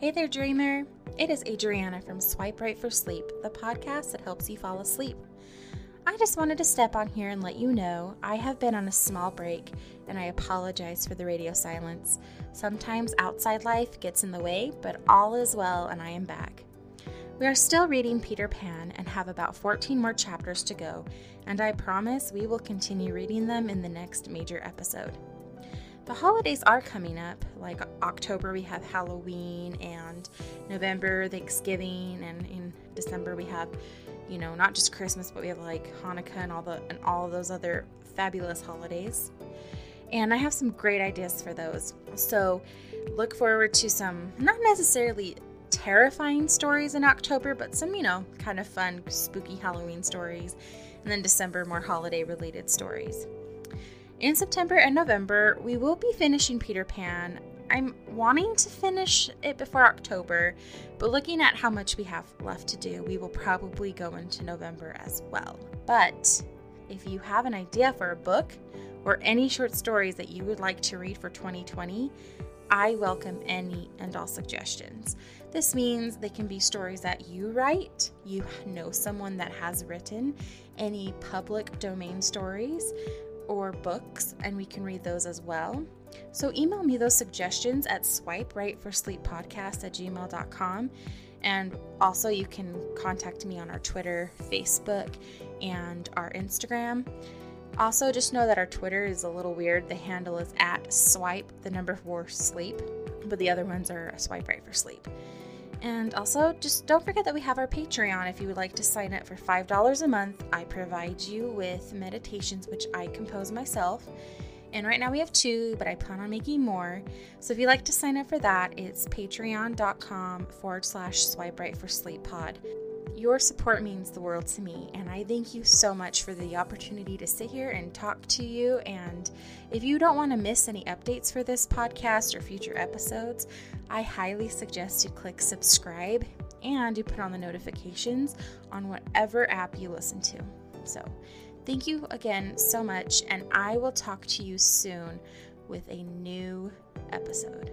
Hey there, dreamer. It is Adriana from Swipe Right for Sleep, the podcast that helps you fall asleep. I just wanted to step on here and let you know I have been on a small break and I apologize for the radio silence. Sometimes outside life gets in the way, but all is well and I am back. We are still reading Peter Pan and have about 14 more chapters to go, and I promise we will continue reading them in the next major episode. The holidays are coming up. Like October, we have Halloween, and November, Thanksgiving, and in December, we have, you know, not just Christmas, but we have like Hanukkah and all the and all those other fabulous holidays. And I have some great ideas for those. So look forward to some not necessarily terrifying stories in October, but some, you know, kind of fun, spooky Halloween stories. And then December, more holiday related stories. In September and November, we will be finishing Peter Pan. I'm wanting to finish it before October, but looking at how much we have left to do, we will probably go into November as well. But if you have an idea for a book or any short stories that you would like to read for 2020, I welcome any and all suggestions. This means they can be stories that you write, you know someone that has written, any public domain stories, or books, and we can read those as well. So email me those suggestions at swipe right for sleep podcast at gmail.com. And also, you can contact me on our Twitter, Facebook, and our Instagram. Also, just know that our Twitter is a little weird. The handle is at swipe, the number four sleep, but the other ones are swipe right for sleep. And also, just don't forget that we have our Patreon. If you would like to sign up for $5 a month, I provide you with meditations which I compose myself. And right now we have two, but I plan on making more. So if you'd like to sign up for that, it's patreon.com forward slash swipe right for sleep pod. Your support means the world to me, and I thank you so much for the opportunity to sit here and talk to you. And if you don't want to miss any updates for this podcast or future episodes, I highly suggest you click subscribe and you put on the notifications on whatever app you listen to. So, thank you again so much, and I will talk to you soon with a new episode.